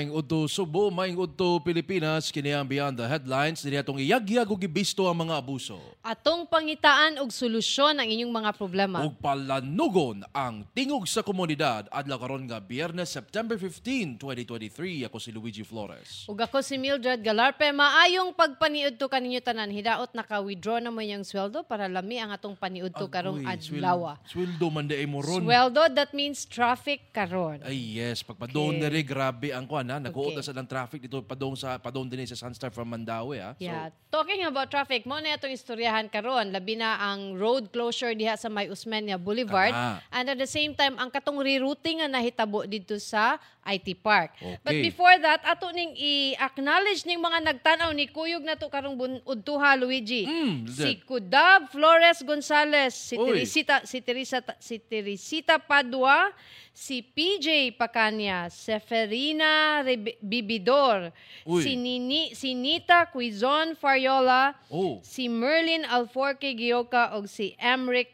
Maing udto Subo, maing udto Pilipinas, kini ang Beyond the Headlines, dili atong iyagyag ug gibisto ang mga abuso. Atong pangitaan og solusyon ang inyong mga problema. Ug palanugon ang tingog sa komunidad adlaw karon nga Biyernes, September 15, 2023. Ako si Luigi Flores. Ug ako si Mildred Galarpe, maayong pagpaniudto kaninyo tanan. Hidaot naka-withdraw na mo yung sweldo para lami ang atong paniudto karong adlaw. Sweldo man di ay mo ron. Sweldo, that means traffic karon. Ay yes, pagpadong Okay. na rin, grabe ang kuan ha. Nagkuot na Okay. sa ng traffic dito padong sa padong din sa Sunstar from Mandawi ha. Yeah. Talking about traffic, mo na itong istoryahan karon labi na ang road closure diha sa May Usmeña Boulevard Aha. and at the same time ang katong rerouting nga nahitabo dito sa IT Park. But Okay. before that, ato ning i-acknowledge ning mga nagtanaw ni kuyog na to karong udtuha Luigi. Mm, si Kudab Flores Gonzales, si Uy. Teresita si Teresa si Teresita Padua, si PJ Pacanya, Seferina Rib- Bibidor, Uy. si Nini si Nita Quizon Fariola, Oh. si Merlin Alforque Gioca ug si Emric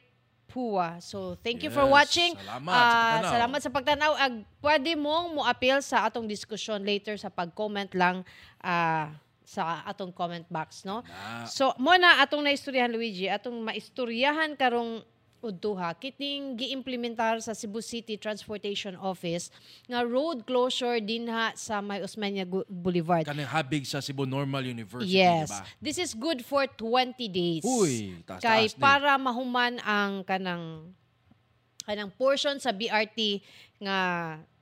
Pua. So, thank you for Yes. watching. Salamat sa Ah, pagtanaw. salamat sa pagtanaw. Ag, pwede mong mo-appeal sa atong diskusyon later sa pag-comment lang ah, sa atong comment box, no? Na. So, mo na atong naistoryahan Luigi, atong maistoryahan karong udtuha kiting giimplementar sa Cebu City Transportation Office nga road closure dinha sa May Osmeña Boulevard. Kanang habig sa Cebu Normal University, Yes. di ba? This is good for 20 days. Uy, taas-taas Kay din. para mahuman ang kanang kanang portion sa BRT nga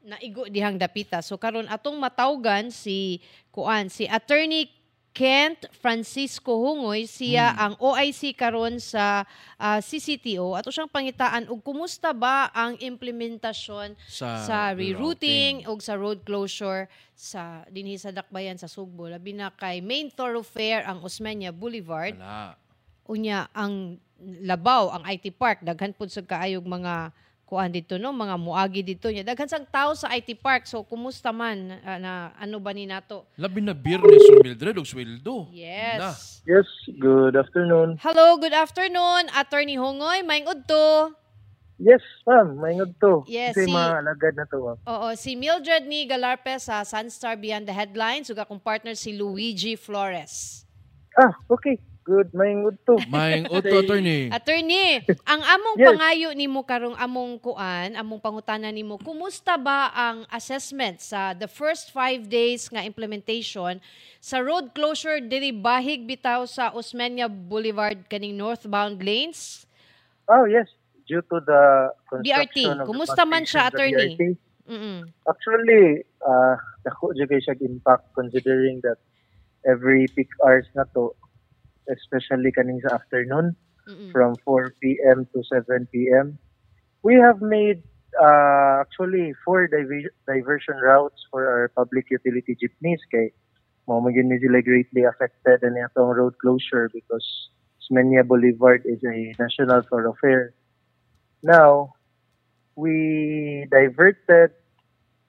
naigo dihang dapita. So karon atong matawgan si kuan si Attorney Kent Francisco Hungoy siya Hmm. ang OIC karon sa ah, CCTO ato siyang pangitaan og kumusta ba ang implementasyon Sa sa rerouting. o sa road closure sa dinhi sa Dakbayan sa Sugbo labi na kay main thoroughfare ang Osmeña Boulevard Wala. unya ang labaw ang IT Park daghan pud sa kaayog mga kuan dito no mga muagi dito nya daghan sang tao sa IT Park so kumusta man ah, na ano ba ni nato Labi na Biyernes, Sir Mildred, og sweldo. Na. yes Yes, good afternoon. hello good afternoon attorney Hongoy maing udto Yes, ma'am, maingod to. Yes, Kasi si- mga alagad na to, ma'am. Oo, si Mildred ni Galarpe sa Sunstar Beyond the Headlines ug akong partner si Luigi Flores Ah, okay. Good, maingod to. Maing auto attorney. Attorney, ang among Yes. pangayo nimo karong among kuan, among pangutana nimo, kumusta ba ang assessment sa the first five days nga implementation sa road closure diri bahig bitaw sa Osmeña Boulevard kaning northbound lanes? Oh, yes. Due to the BRT. construction of the Kumusta man siya, attorney? BRT. Mm. Actually, uh, dako dyan kayo siya impact considering that every peak hours na to, especially kaning sa afternoon, Mm. from 4 p.m. to 7 p.m. We have made uh, actually four divi- diversion routes for our public utility jeepneys kay mo magin ni sila greatly affected and itong road closure because Smenia Boulevard is a national thoroughfare. Now, we diverted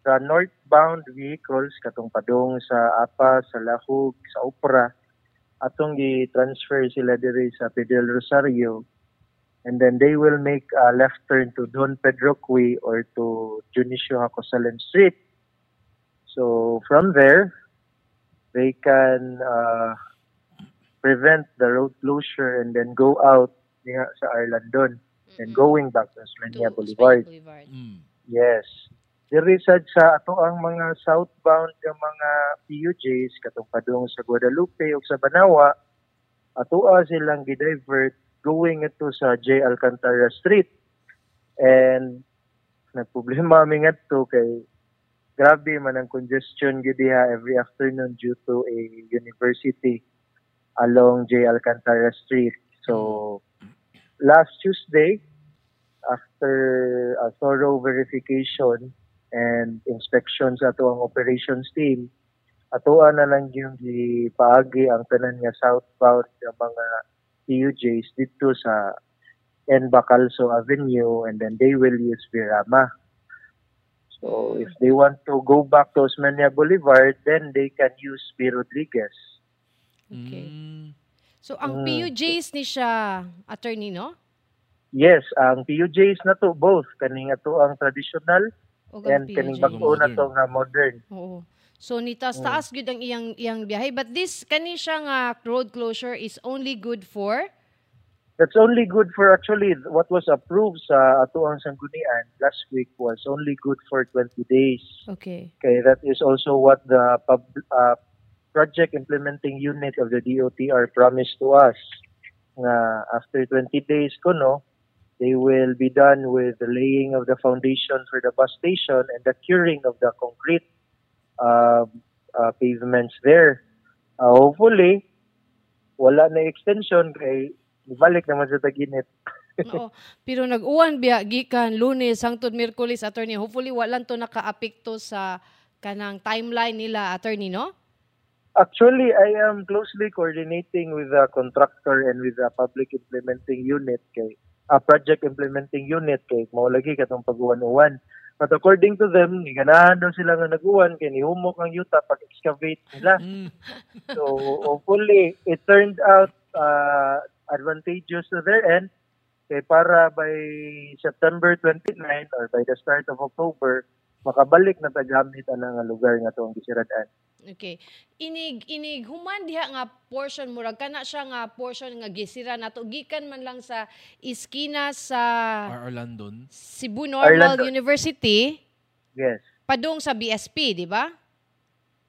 the northbound vehicles katong padong sa Apa, sa Lahug, sa Opera atong gi-transfer sila diri sa Pedro Rosario and then they will make a left turn to Don Pedro Cui or to Junicio Hacosalan Street. So from there, they can uh, prevent the road closure and then go out diha sa Arlandon and going back to Osmeña Boulevard. Boulevard. Mm. Yes. Diri sad sa ato ang mga southbound nga mga PUJs katong padung sa Guadalupe o sa Banawa atoa silang gidivert going ito sa J. Alcantara Street. And nagproblema mi ngadto kay grabe man ang congestion gyud diha every afternoon due to a university along J. Alcantara Street. So last Tuesday after a thorough verification and inspection sa ato ang operations team, atoa na lang yung gipaagi ang tanan nga southbound nga mga PUJs dito sa N. Bacalso Avenue and then they will use Virama. So if they want to go back to Osmeña Boulevard, then they can use B. Rodriguez. Okay. Mm. So ang Mm. PUJs ni siya attorney no? Yes, ang PUJs na to both kaning ato ang traditional O and kaning bag-o na to nga modern. Oo. So nitas taas gyud ang iyang iyang biyahe but this kani siya nga road closure is only good for That's only good for actually what was approved sa ato ang sanggunian last week was only good for 20 days. Okay. Okay, that is also what the pub, uh, project implementing unit of the DOTR promised to us. Nga after 20 days ko no, they will be done with the laying of the foundation for the bus station and the curing of the concrete uh, uh, pavements there. Uh, hopefully, wala na extension kay ibalik naman sa taginit. Oo. Pero nag-uwan biya gikan Lunes hangtod Miyerkules attorney. Hopefully wala to nakaapekto sa kanang timeline nila attorney no? Actually, I am closely coordinating with the contractor and with the public implementing unit kay a project implementing unit kay mao lagi katong pag-uwan-uwan. But according to them, ganahan daw sila nga nag-uwan kay nihumok ang yuta pag-excavate nila. Mm. So hopefully, it turned out uh, advantageous to their end. Kay para by September 29 or by the start of October, makabalik na tagamit ang nga lugar nga to ang gisiradaan. Okay. Inig inig human diha nga portion murag kana siya nga portion nga gisira nato gikan man lang sa iskina sa Our Orlandon. Cebu Normal Orlando. University Yes. padung sa BSP, di ba?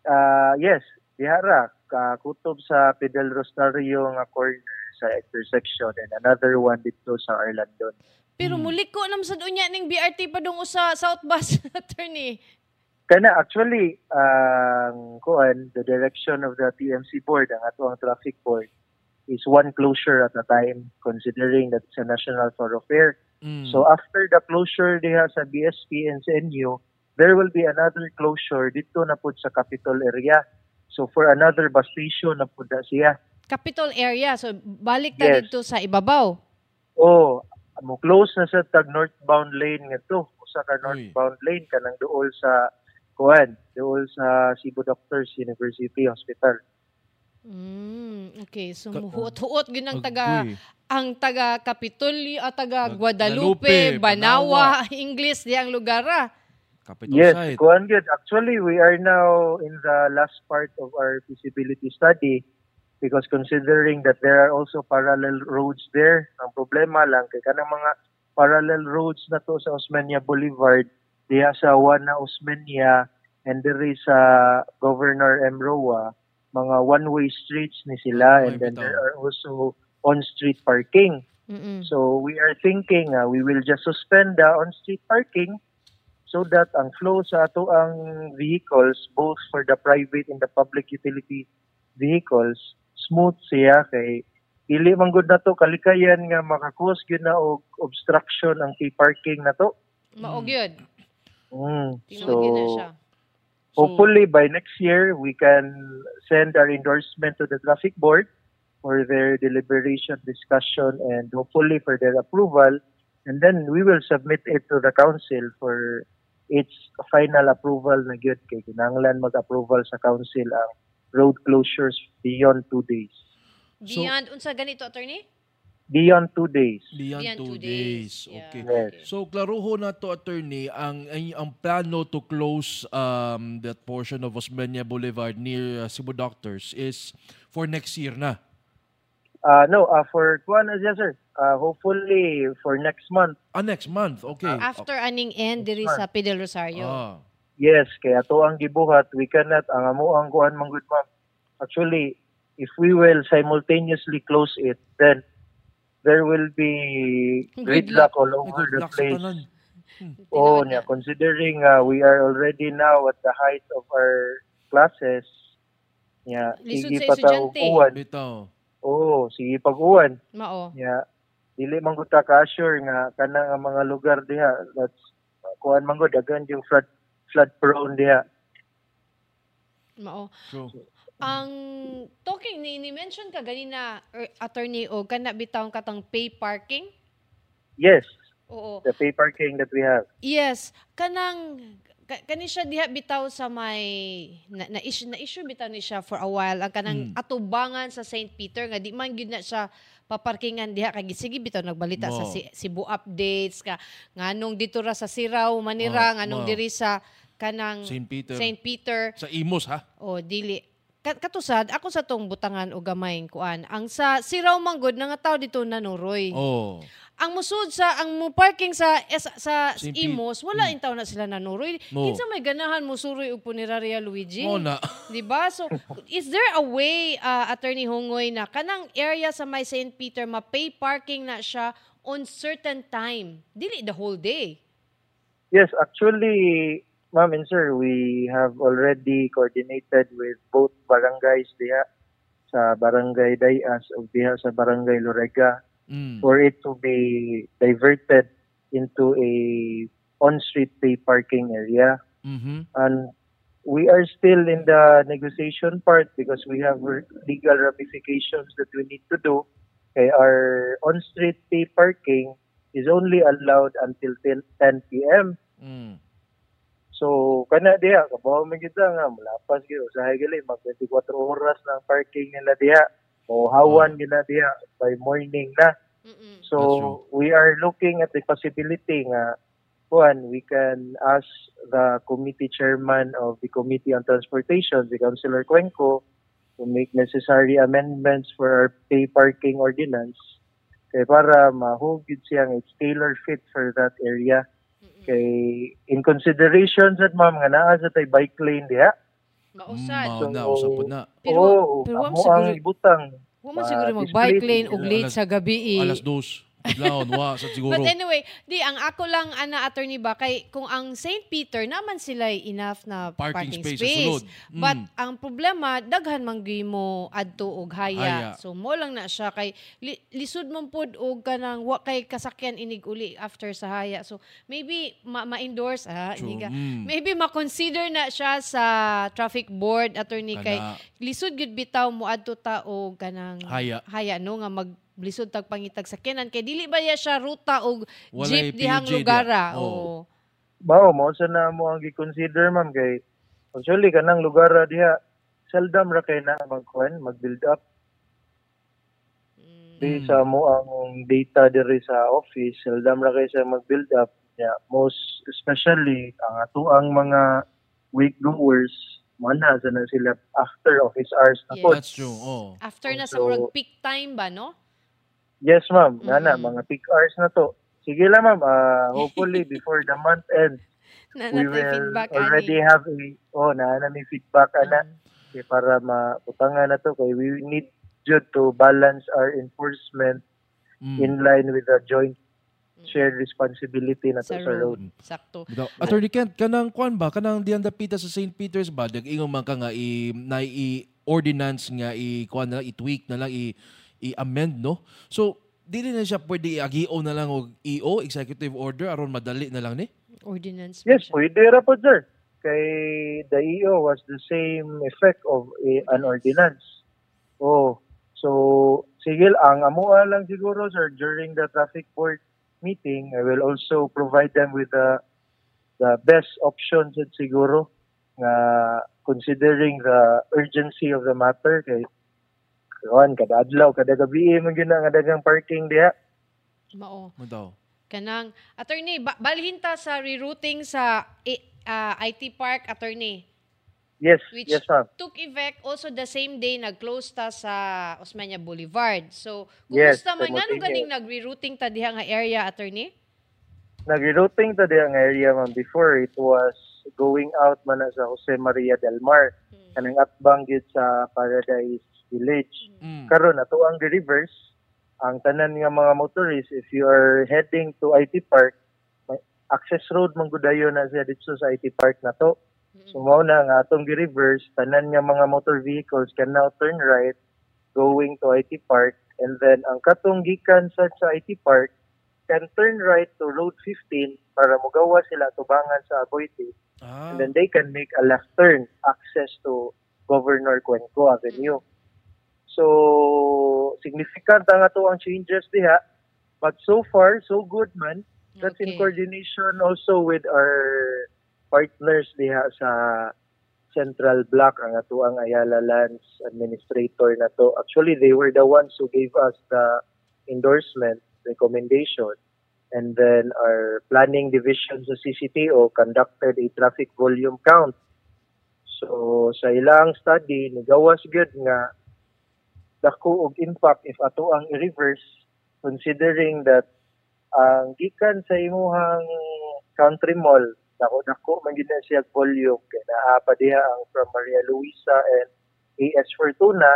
Ah, yes, dihara kakutob sa Fidel Rosario nga corner sa intersection and another one dito sa Arlandon. Pero muliko nam sa unya ning BRT padung sa South Bus attorney. Kana actually ang kuan the direction of the TMC board ang ato ang traffic board is one closure at a time considering that it's a national thoroughfare. Mm. So after the closure diha sa BSP and sa NU, there will be another closure dito na pud sa Capitol area. So for another bus station na pud na siya. Capital area. So balik ta Yes. dito sa ibabaw. Oh, mo close na sa tag northbound lane nga to. Usa ka Uy. northbound lane kanang duol sa kuan, duol sa Cebu Doctors University Hospital. Mm, okay. So muhuot-huot gyud ang taga Agoy. ang taga Capitolio at taga Ag- Guadalupe, Guadalupe, Banawa, English di ang lugar ah. Capital Yes, site. kuan gyud. Actually, we are now in the last part of our feasibility study because considering that there are also parallel roads there, ang problema lang kay kanang mga parallel roads na to sa Osmeña Boulevard, diha sa Juana Osmeña and there is sa Governor M. Roa, mga one-way streets ni sila and then bitaw. there are also on-street parking. Mm-mm. So we are thinking uh, we will just suspend the on-street parking so that ang flow sa ato ang vehicles both for the private and the public utility vehicles smooth siya kay dili man gud na to kalikayan nga makakos gyud na og obstruction ang key parking na to. Mao gyud. Mm. So, Hopefully by next year we can send our endorsement to the traffic board for their deliberation, discussion, and hopefully for their approval. And then we will submit it to the council for its final approval na gyud kay kinahanglan mag-approval sa council ang road closures beyond two days. So- Beyond unsa ganito attorney? Beyond two days. beyond, Beyond two, two days. days. Okay. Yeah. Yes. So klaruho na to attorney ang ang, ang plano to close um that portion of Osmeña Boulevard near uh, Cebu Doctors is for next year na. Uh, no, uh, for kuan yes sir. Uh, hopefully for next month. Ah, next month. Okay. After aning end diri sa Fidel Rosario. Ah. Yes, kaya to ang gibuhat, we cannot, ang amo ang kuan man good ma'am. Actually, if we will simultaneously close it, then there will be Gridlock. all over the place. tanan. Oh, na. considering uh, we are already now at the height of our classes, yeah, Lisod sige sa pa ta estudyante. uwan. Oh, sige pag uwan. Mao. Yeah. Dili man gud ta ka-assure nga kana nga mga lugar diha that's kuan man gud daghan yung flood flood prone diha. Mao. True. Ang talking ni ni mention ka ganina er, attorney o kana bitaw katang pay parking? Yes, Oo. the pay parking that we have. Yes, kanang ka, kani siya diha bitaw sa may na, na issue na issue bitaw ni siya for a while ang kanang Mm. atubangan sa St. Peter nga di man gyud na siya paparkingan diha kay sige bitaw nagbalita sa Mo. si, Cebu updates ka nganong dito ra sa Siraw Manira Mo, nganong diri sa kanang St. Peter. St. Peter Sa Imos, ha? o dili katusad ako sa tong butangan o gamayng kuan ang sa Siraw Manggod nga tao dito nanuroy Oh. ang musud sa ang mo parking sa es- sa St. Pete. Imos wala in taon na sila nanuroy No. kinsa may ganahan mo suroy og puneraria Luigi Mo na. Di ba? So, is there a way, uh, Attorney Hongoy, na kanang area sa may St. Peter, ma-pay parking na siya on certain time? Dili the whole day. Yes, actually, ma'am and sir, we have already coordinated with both barangays diha sa barangay Dayas o diha sa barangay Lorega Mm. for it to be diverted into a on-street pay parking area. Mhm. And we are still in the negotiation part because we have legal ramifications that we need to do. Okay, our on-street pay parking is only allowed until 10, 10 p.m. Mm. So, kana diha, kabaw man kita nga, malapas gyud usahay gali, mag 24 oras na ang parking nila diha. O hawan gina diha by morning na. Mm-mm. So, we are looking at the possibility nga, one, we can ask the committee chairman of the Committee on Transportation, the Councilor Cuenco, to make necessary amendments for our pay parking ordinance kay para mahugid siya nga it's tailor fit for that area kay in consideration sa ma'am nga naa sa tay bike lane diha. Mausad. Mao so, na usab pud na. Pero, oh, pero, ang siguro ibutang. Wa man siguro ah, mag bike lane og late sa gabi. Eh. Alas 2. Laon, wa sa siguro. But anyway, di, ang ako lang, ana, attorney ba, kay kung ang St. Peter, naman sila enough na parking, parking space. space. Mm. But ang problema, daghan man mo adto og haya. haya. So, mo lang na siya kay li, lisod man pod og kanang wa kay kasakyan inig uli after sa haya. So, maybe ma-endorse, ma ah, iniga. Mm. Maybe ma-consider na siya sa traffic board, attorney, kay lisod gud bitaw mo adto ta og kanang haya, haya no, nga mag lisod tag pangitag sakyanan kay dili ba ya siya ruta og Walay jeep dihang PJ lugara diha. o Mao mo sa na mo ang gi-consider ma'am kay actually kanang lugar ra diha seldom ra kay na magkuan mag-build up Mm. di Mm. sa mo ang data diri sa office seldom ra kay sa mag-build up yeah, most especially ang ato ang mga week goers mana sa na sila after office hours na Yes. po. That's true. Oh. after na sa So- murag peak time ba no Yes ma'am, ngana Mm. mga peak hours na to. Sige lang ma'am, ah, hopefully before the month ends na we will feedback already ani have a oh na na may feedback ana Mm. kay para mabutangan na to kay we need jud to balance our enforcement Mm. in line with the joint shared responsibility na to sa sa road. sakto Bitaw, Attorney Kent, kanang kwan ba? Kanang diyan dapita sa St. Peter's ba? Dag-ingon man ka nga i, na i-ordinance nga i, kwan na lang, i-tweak na lang, i, i-amend, no? So, dili na siya pwede i-agio na lang og EO, executive order, aron madali na lang ni? ordinance Yes, siya? pwede ra po sir. Kay the EO was the same effect of a, an ordinance. Oh, so sige ang amuha lang siguro sir during the traffic board meeting, I will also provide them with the the best options at siguro nga considering the urgency of the matter kay kawan kada adlaw kada gabi man gyud na nga daghang parking diha. mao Bitaw. kanang attorney ba- balhin ta sa rerouting sa I- ah, IT Park attorney Yes, Which- yes ma'am. took effect also the same day nag-close ta sa Osmeña Boulevard. So, Yes, kumusta man ngano ganing nag-rerouting ta diha nga area attorney? nag-routing ta di ang area man before it was going out man sa Jose Maria del Mar kanang atbang gyud sa Paradise Village Mm. karon ato ang reverse ang tanan nga mga motorists if you are heading to IT Park may access road man gud ayo na siya dito sa IT Park na to so mao na nga atong gi-reverse tanan nga mga motor vehicles can now turn right going to IT Park and then ang katong gikan sa, sa IT Park can turn right to Road 15 para mogawa sila tubangan sa Aboite Ah. and then they can make a left turn access to Governor Cuenco Avenue. So significant ang ato ang changes diha but so far so good man that's in Okay. coordination also with our partners diha sa Central Block ang ato ang Ayala Lands Administrator na to. Actually, they were the ones who gave us the endorsement recommendation. And then our planning division sa CCTO conducted a traffic volume count. So sa ilang study, nigawas gyud nga dako og impact if ato ang i-reverse considering that ang gikan sa imuhang country mall dako dako man na siya volume kay naa pa diha ang from Maria Luisa and AS Fortuna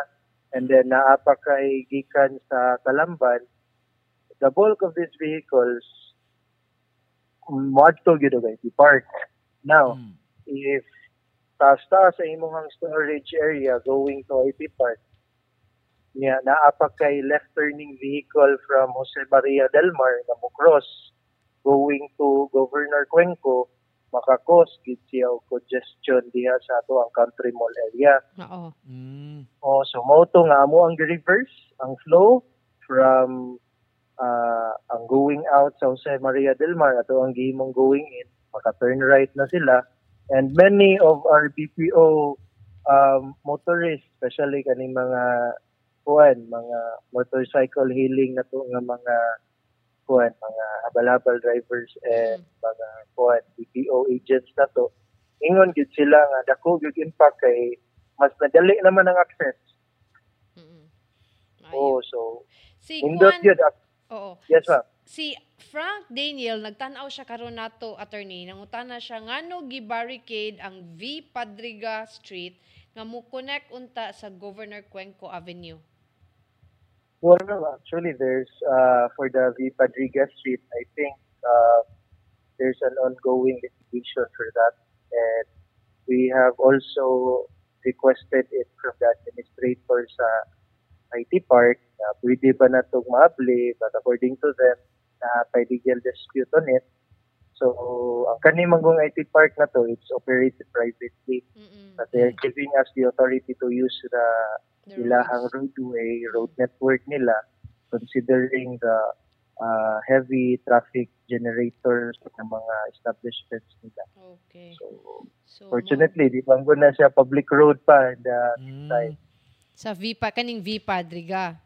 and then naa pa kay gikan sa Kalamban the bulk of these vehicles modto og IP park now Mm. if taas-taas sa imong storage area going to IP Park, niya naapa kay left turning vehicle from Jose Maria del Mar na mo cross going to Governor Cuenco, makakos gid siya og congestion diha sa ato ang country mall area. Oo. Mm. O so mo to nga amo ang reverse ang flow from ah, ang going out sa Jose Maria del Mar ato ang gihimong going in maka turn right na sila and many of our BPO um, motorists especially kaning mga kuan mga motorcycle hailing na to nga mga kuan mga habal-habal drivers and mga kuan BPO agents na to ingon gid sila nga dako gyud impact kay mas nadali naman ang access Mm-mm. Oh, so Si Nindot Juan, yun. ah. oo. Yes, ma'am. Si Frank Daniel nagtan-aw siya karon nato attorney nangutana siya ngano gi-barricade ang V Padriga Street nga mo connect unta sa Governor Cuenco Avenue. Well, actually, there's, uh, for the V. Padriga Street, I think uh, there's an ongoing litigation for that. And we have also requested it from the administrator sa IT Park na pwede ba na itong maabli, but according to them, na legal dispute on it. So, ang kanimang IT Park na to, it's operated privately. Mm-mm. But they're giving us the authority to use the The ilahang roadway, road network nila, considering the uh, heavy traffic generators ng mga establishments nila. Okay. So, So, fortunately, di bang na siya public road pa. And, uh, Mm. side. sa V pa kaning V Padriga.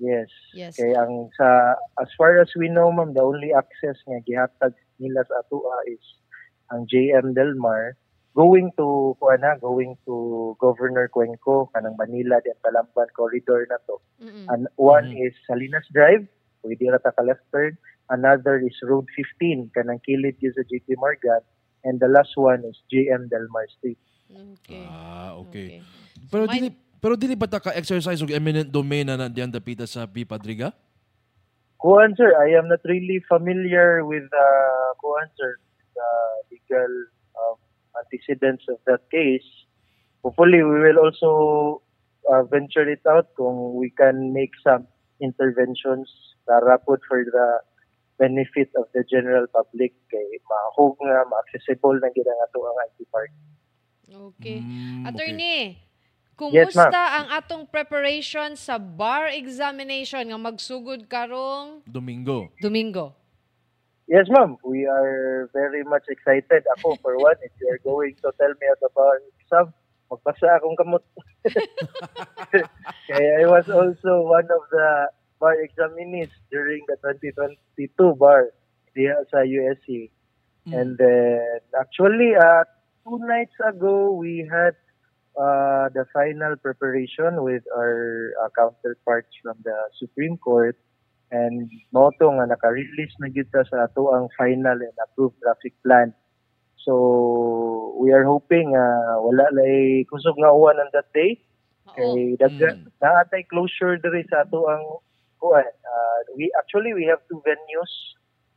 yes. Yes. Kaya ang sa, as far as we know, ma'am, the only access nga gihatag nila sa atua is ang JM Del Mar going to kuan na going to Governor Cuenco kanang Manila din Talamban corridor na to Mm-mm. And one Mhm. is Salinas Drive, pwede ra ta ka left turn. Another is Road 15, kanang kilid yun sa JP Morgan. And the last one is JM Delmar Street. Okay. Ah, okay. Okay. Pero So, dili pero dili ba ta ka exercise og eminent domain na nandiyan dapita sa P Padriga? Kuan sir, I am not really familiar with uh, kuan sir, the legal um, antecedents of that case. Hopefully, we will also uh, venture it out kung we can make some interventions para put for the benefit of the general public kay mahog nga ma-accessible na gid ang ato ang IT park. Okay. Mm, Attorney, kumusta ma'am. ang atong preparation sa bar examination nga magsugod karong Domingo. Domingo? Yes, ma'am. We are very much excited. Ako, for one, if you are going to tell me about exam, magpasa akong kamot. Kaya I was also one of the bar examinees during the 2022 bar diya sa USC. Mm. And then, actually, uh, two nights ago, we had uh, the final preparation with our uh, counterparts from the Supreme Court. And moto nga naka-release na kita sa ato ang final and approved traffic plan. So, we are hoping uh, wala lay kusog nga uwan on that day. Kay daga Mm. naatay closure diri sa ato ang kuan. Uh, we actually we have two venues.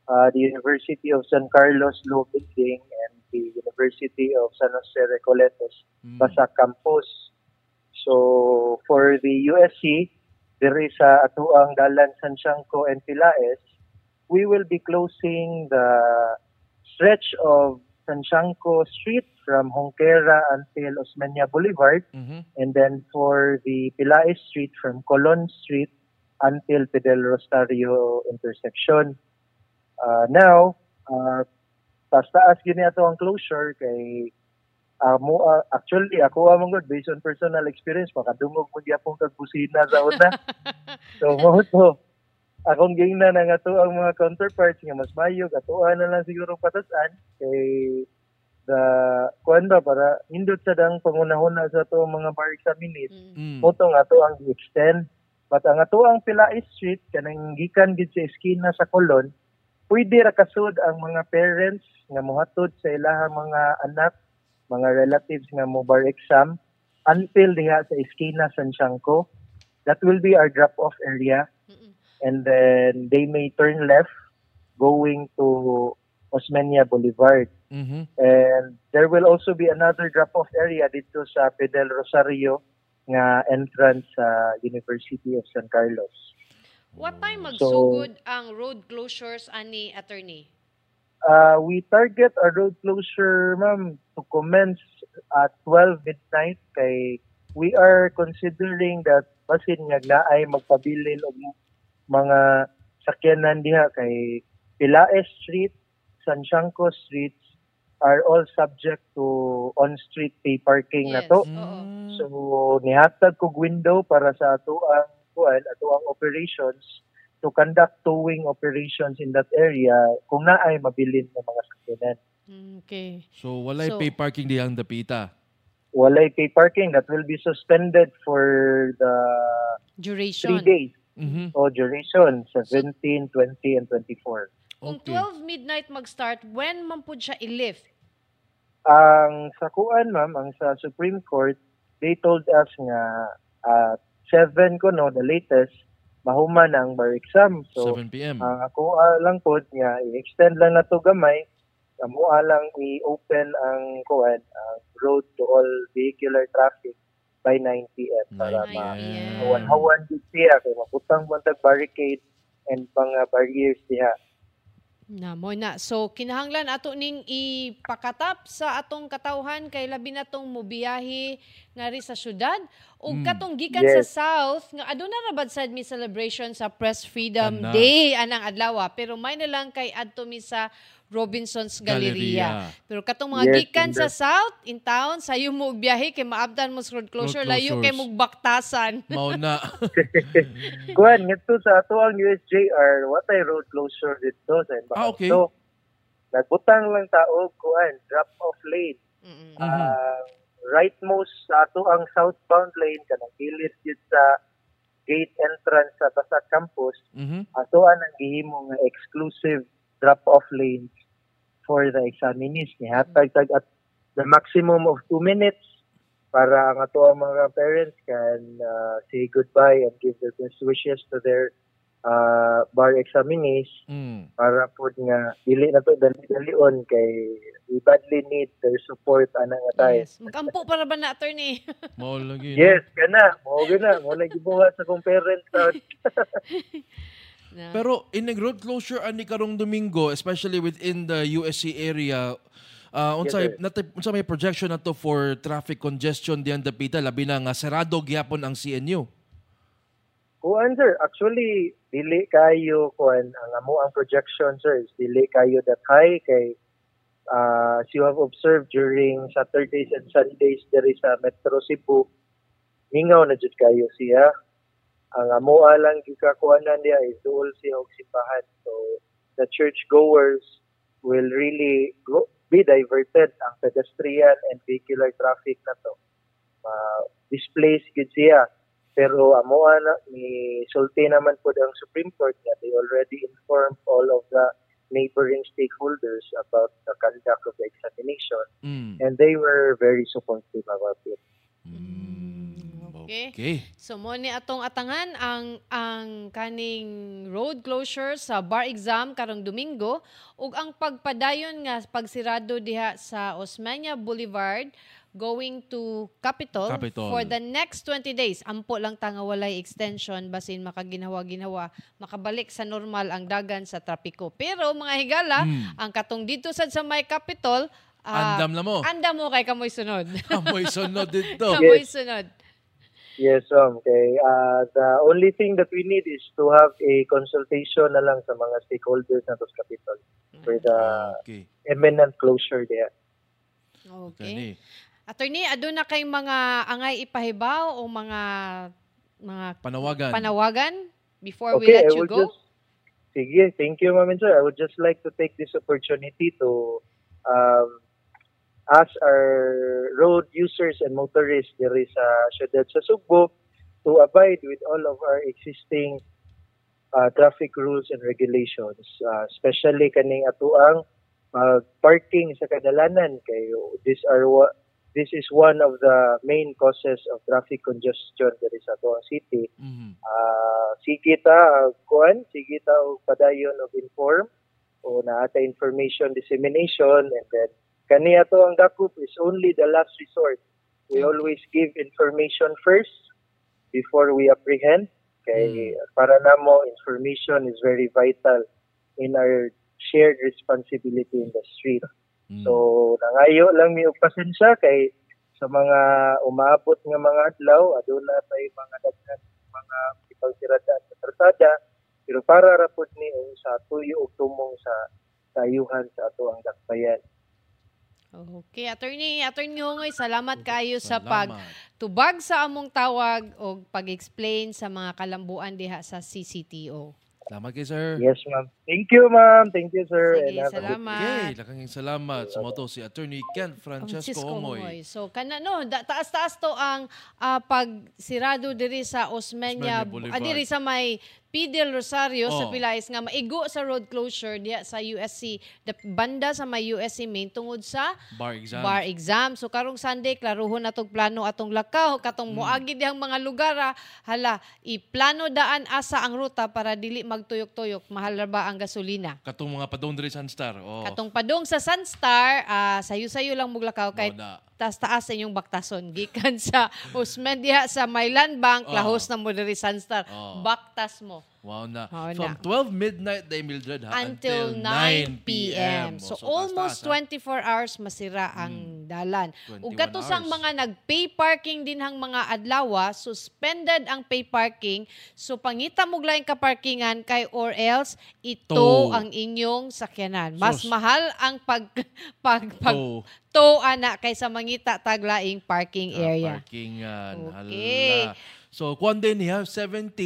Uh, the University of San Carlos Law Building and the University of San Jose Recoletos Mm. Basa Campus. So for the USC, there is sa ato ang Dalan San Siangco and Pilaes, we will be closing the stretch of San Siangco Street from Honquera until Osmeña Boulevard Mhm. and then for the Pilaes Street from Colon Street until Fidel Rosario intersection. Uh, now, uh, taas-taas gini ato ang closure kay uh, mo uh, actually ako among god based on personal experience makadungog mo gyapon kag busina sa una. so mo to akong gingna na nga to ang mga counterparts nga mas mayog atuan na lang siguro patasan kay the kuan ba para hindot sa dang pangunahon na sa to mga bar examinees Mm. Mm. moto nga to ang extend but ang ato ang Pilais Street kanang gikan gid sa eskina sa Colon pwede ra kasud ang mga parents nga mohatod sa ilahang mga anak mga relatives nga mo bar exam until diha sa eskina San Siangco that will be our drop off area and then they may turn left going to Osmeña Boulevard. Mhm. And there will also be another drop-off area dito sa Fidel Rosario nga entrance sa University of San Carlos. What time So- magsugod ang road closures ani attorney? Uh, we target our road closure, ma'am, to commence at 12 midnight kay we are considering that basin nga naay magpabilin og mga sakyanan diha kay Pilaes Street, San Siangco Streets are all subject to on-street pay parking na Yes. to. Oo. Mm. So nihatag kog window para sa ato ang kuan, ato ang operations to conduct towing operations in that area kung naay mabilin nga mga sakyanan. Okay. So walay So- pay parking diyang dapita. Walay pay parking that will be suspended for the Duration. three days Mhm. o duration, 17, 20, and 24. Kung Okay. 12 midnight mag-start, when man pud siya i-lift? Ang sa kuan, ma'am, ang sa Supreme Court, they told us nga at 7 ko no, the latest, mahuman ang bar exam. So, 7 p.m. ang ako ah, lang po nga i-extend lang na to gamay amo lang i-open ang kuan ang road to all vehicular traffic by 9 p.m. para 9 ma hawan-hawan siya kay maputang buntag barricade and mga barriers diha. Na mo na. So kinahanglan ato ning ipakatap sa atong katawhan kay labi na tong mobiyahe nga ri sa syudad ug Mm. katong gikan Yes. sa south nga aduna ra bad sad mi celebration sa Press Freedom Ana. Day anang adlaw pero may na lang kay adto mi sa Robinson's Galleria. Galleria. Pero katong mga Yes, gikan sa south in town sayo mo og biyahe kay maabdan mo sa road closure Road layo kay mo baktasan. Mao na. kuan ngadto sa ato ang USJR watay road closure dito sa Embahang. Ah, okay. So nagbutang lang tao kuan drop off lane Mm-mm. Mhm. ang rightmost sa ato ang southbound lane kanang gilid gid sa gate entrance sa Basak campus Mhm. ato ang gihimo nga exclusive drop off lanes for the examinees nihatag tag at the maximum of 2 minutes para ang ato ang mga parents can uh, say goodbye and give their best wishes to their uh, bar examinees Mm. para po nga dili na to dali-dalion kay we badly need their support ana nga tayo. Yes. Magampo para ba na attorney? Mao lagi. Yes, kana. Mo gina, mo na gibuhat sa kong parents Pero in the road closure ani karong Domingo, especially within the USC area, uh, unsay Yes, sir. nat unsa may projection nato for traffic congestion diyan dapita labi na nga sarado gyapon ang CNU. Kuan sir, actually dili kayo kuan ang amo ang projection sir is dili kayo that high kay uh, as you have observed during Saturdays and Sundays there is sa Metro Cebu hingaw na jud kayo siya ang amo lang gikakuanan niya is duol siya og simbahan so the church goers will really go, be diverted ang pedestrian and vehicular traffic na to uh, displace gid siya pero amo na ni sulti naman po ang Supreme Court nga they already informed all of the neighboring stakeholders about the conduct of the examination Mm. and they were very supportive about it. Mm. Okay. Okay. So mo ni atong atangan ang ang kaning road closure sa bar exam karong Domingo ug ang pagpadayon nga pagsirado diha sa Osmeña Boulevard going to Capitol, Capitol. for the next 20 days. Ampo lang tanga walay extension basin makaginawa-ginawa makabalik sa normal ang dagan sa trapiko. Pero mga higala, Mm. ang katong dito sad sa may Capitol, ah, Andam na mo. andam mo kay kamoy sunod. Amoy sunod dito. kamoy sunod. Yes, um, okay. Uh, the only thing that we need is to have a consultation na lang sa mga stakeholders na sa Capitol for the Okay. imminent closure there. Okay. Attorney, aduna kay mga angay ipahibaw o mga mga Panawagan. panawagan before we Okay, let I you go? just Sige, thank you, Ma'am Sir. I would just like to take this opportunity to um, ask our road users and motorists there is sa syudad sa Sugbo to abide with all of our existing uh, traffic rules and regulations, uh, especially kaning atuang uh, parking sa kadalanan kayo. These are this is one of the main causes of traffic congestion there sa atuang city. Mhm. Ah, sige ta uh, kuan sige ta og padayon og inform o naata information dissemination and then kani ato ang dakop is only the last resort we Okay. always give information first before we apprehend kay para namo information is very vital in our shared responsibility in the street Mm. So, nangayo lang mi og pasensya kay sa mga umaabot nga mga adlaw, aduna tay mga daghan mga ipagsiradaan sa tratada, pero para ra pud ni sa tuyo ug tumong sa kayuhan sa ato ang dakbayan. Okay, attorney, attorney Hongoy, salamat kayo sa Salamat. pagtubag sa among tawag o pag-explain sa mga kalambuan diha sa CCTO. Salamat kay sir. Yes, ma'am. Thank you, ma'am. Thank you, sir. Sige, salamat. Okay, lakang salamat sa moto si Attorney Ken Francesco Homoy. So kana no, da- taas-taas to ang ah, pagsirado diri sa Osmeña Osmeña, ah, diri sa may P. del Rosario sa Oh. Pilais nga maigo sa road closure diya sa USC, the banda sa may USC main tungod sa Bar exam. bar exam. So karong Sunday klaruhon natong plano atong lakaw katong Hmm. moagi dihang mga lugar ah, hala iplano daan asa ang ruta para dili magtuyok-tuyok mahal ra ba ang gasolina. Katong mga padong diri Sunstar. Oh. Katong padong sa Sunstar, ah, sayo-sayo lang muglakaw kay Mao na. taas taas sa inyong baktason gikan sa Usman diha sa Maylan Bank Oh. lahos na mo diri Sunstar. Oh. Baktas mo. Wow na. Mao From na. 12 midnight day Mildred ha until 9 p.m. So, almost taas-taas, ha? 24 hours masira ang dalan. 21 Ug katusang hours. mga nag-pay parking din hang mga adlawa, suspended ang pay parking. So pangita mo lain ka parkingan kay or else ito Tow. ang inyong sakyanan. Mas Sus. mahal ang pag pag pag So, tow ana kaysa mangita taglaing parking ah, area. Parkingan. Okay. Hala. So, kuwan din niya, 17,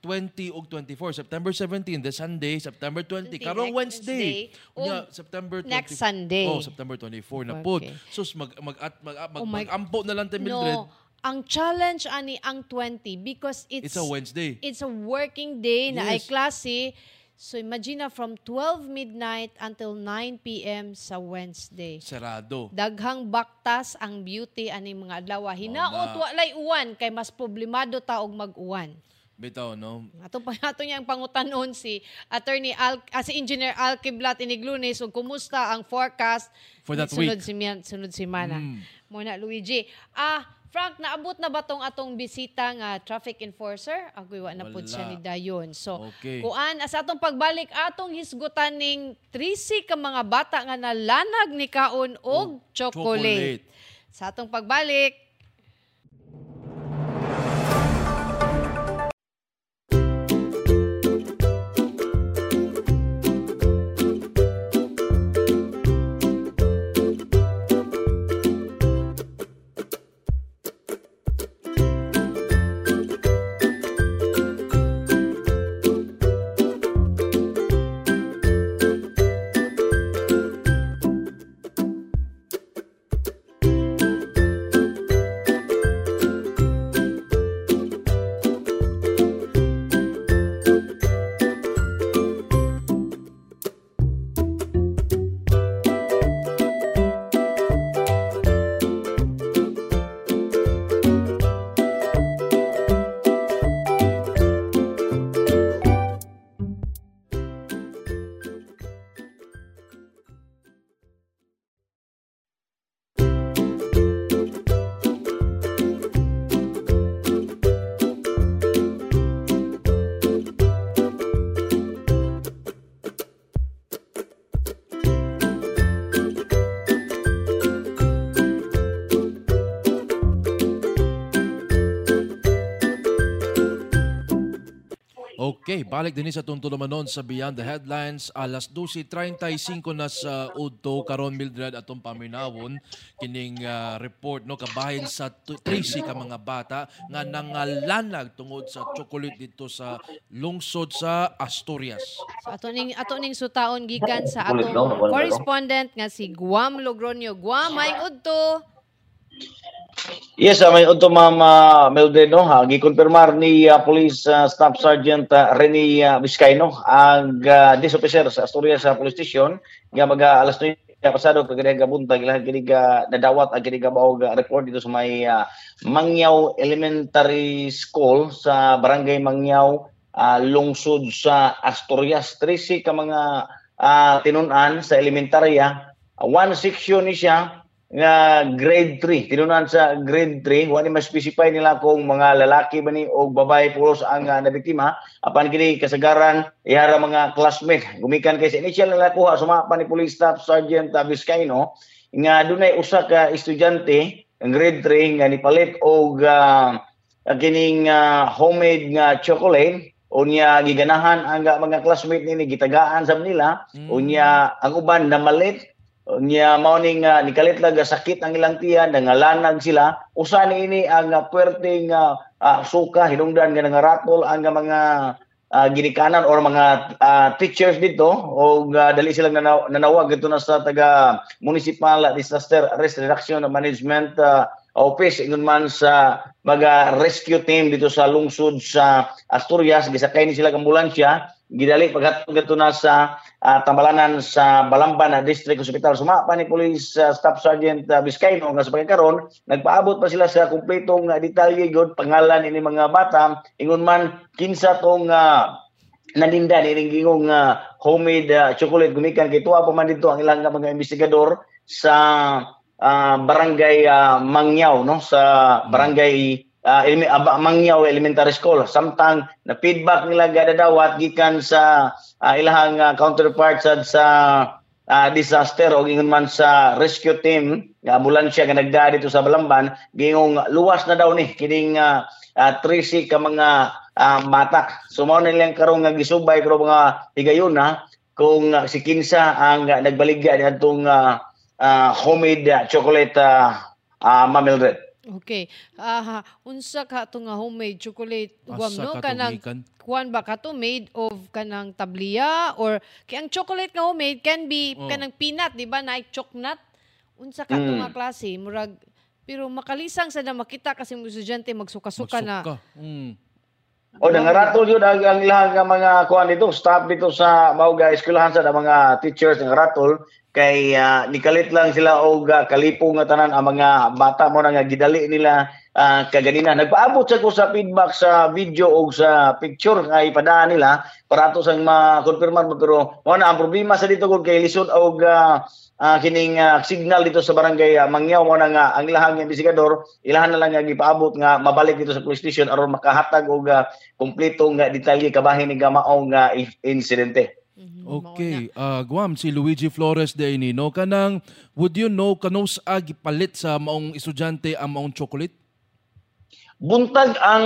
20, ug 24. September 17, the Sunday. September 20, 20, karong Wednesday. Wednesday. Unya, Ug September 20. next Sunday. Oh, September 24 na pod. Okay. Sus, mag, mag, at, mag, mag, Oh my- mag-ampo na lang tayo, Mildred. No, ang challenge ani ang 20 because it's It's a Wednesday. it's a working day na ay Yes. klase. So imagine na from 12 midnight until 9 p.m. sa Wednesday. Sarado. Daghang baktas ang beauty ani mga adlaw. Hinaot na. walay uwan kay mas problemado ta og mag-uwan. Bitaw, no? Ato pa ato niya ang pangutanon si Attorney Al ah, si Engineer Al Kiblat Iniglunes ug kumusta ang forecast For that sunod week. si sunod si Mana. Mm. Muna Luigi. Ah, Frank, naabot na ba tong atong bisita nga traffic enforcer? Agoy wa na Wala. siya ni Dayon. So, Okay. kuan as atong pagbalik atong hisgutan ning 3 ka mga bata nga nalanag ni kaon og chocolate. chocolate. Sa atong pagbalik, Okay, balik din sa tuntulumanon sa Beyond the Headlines. Alas 12.35 na sa Udto, karon Mildred atong paminawon kining ah, report no kabahin sa 13 ka mga bata nga nangalanag tungod sa chocolate dito sa lungsod sa Asturias. So ato ning ato ning sutaon gikan sa atong correspondent nga si Guam Logronio. Guam, maing udto. Yes, uh, may unto Ma'am uh, Mildred, no, ha, gikonfirmar ni uh, Police uh, Staff Sergeant uh, Rene uh, Vizcaino. Ang uh, dis officer sa Asturias sa Police Station nga mga alas 9 pasado kagani nga buntag ilahan kini ga nadawat ang kini ga maog uh, report dito sa may uh, Mangyaw Elementary School sa Barangay Mangyaw uh, lungsod sa Asturias. 13 ka mga uh, tinunan sa elementarya uh, one section ni siya nga grade 3 tinunan sa grade 3 wani ma-specify nila kung mga lalaki ba ni o babae pulos ang uh, nabiktima. Apan kini kasagaran ihara mga classmate. Gumikan kay sa initial nila kuha sumapa ni police staff sergeant uh, Vizcaino nga dunay usa ka estudyante ang grade 3 nga nipalit og uh, kining uh, homemade nga chocolate. Unya giganahan ang mga classmate nini gitagaan sa nila. Mm. unya ang uban na malit Nya mao ning uh, nikalit lang sakit ang ilang tiyan nangalanag sila. Usa ni ini ang uh, puwerteng uh, uh, suka hinungdan nga nangaratol ang mga uh, ginikanan or mga uh, teachers dito. O uh, dali silang nanaw- nanawag dito na sa taga municipal disaster risk reduction and management uh, office. Ingon man sa mga rescue team dito sa lungsod sa Asturias gisakay ni sila ambulansya gidali paghatod dito na sa uh, tambalanan sa Balamban na District Hospital. Sumapa ni Police uh, Staff Sergeant uh, Vizcaino nga sa pagkakaroon, nagpaabot pa sila sa kumpletong uh, detalye gud pangalan ini mga bata. Ingon man kinsa tong uh, naninda ni gingong uh, homemade uh, chocolate gumikan. Kay tuwa pa man dito ang ilang mga investigador sa uh, barangay uh, Mangyaw no? Sa barangay uh, eleme- Aba- Mangyaw Elementary School samtang na feedback nila gadadawat gikan sa uh, ilahang uh, counterpart sa sa uh, disaster o gingon man sa rescue team nga ambulansya nga nagda dito sa Balamban gingong luwas na daw ni kining uh, uh, 13 ka mga uh, bata so mao na nilang karong nga gisubay pero mga higayon na kung uh, si Kinsa ang uh, nagbaligya ni atong uh, uh, homemade uh, chocolate uh, uh, Ma'am Mildred. Okay. Aha, unsa ka to nga homemade chocolate Guam Asa no ka kanang tumikan? kuan ba ka to made of kanang tabliya or kay ang chocolate nga homemade can be Oh. kanang peanut di ba na choknut unsa ka to Mm. nga klase murag pero makalisang sa na makita kasi mga estudyante magsuka-suka na Magsuka. Mm. O nangaratol yun ang, ang ilang mga kuan dito, staff dito sa Mauga Eskwelahan sa mga teachers nangaratol kay ah, nikalit lang sila og uh, kalipo nga tanan ang mga bata mo na nga gidali nila ah, kaganina. Nagpaabot sa ko sa feedback sa video o sa picture nga ipadaan nila para ato sang ma-confirmar mo pero na ang problema sa dito kung kay lisod og ah, ah, kining ah, signal dito sa barangay uh, Mangyaw mo na nga ang ilahang investigador ilahan na lang nga gipaabot nga mabalik dito sa police station aron makahatag og uh, kumpleto nga detalye kabahin ni gamaong nga i- insidente. Mhm, na. Okay, uh, Guam, si Luigi Flores de no kanang would you know kanos agi palit sa maong estudyante ang maong chocolate? Buntag ang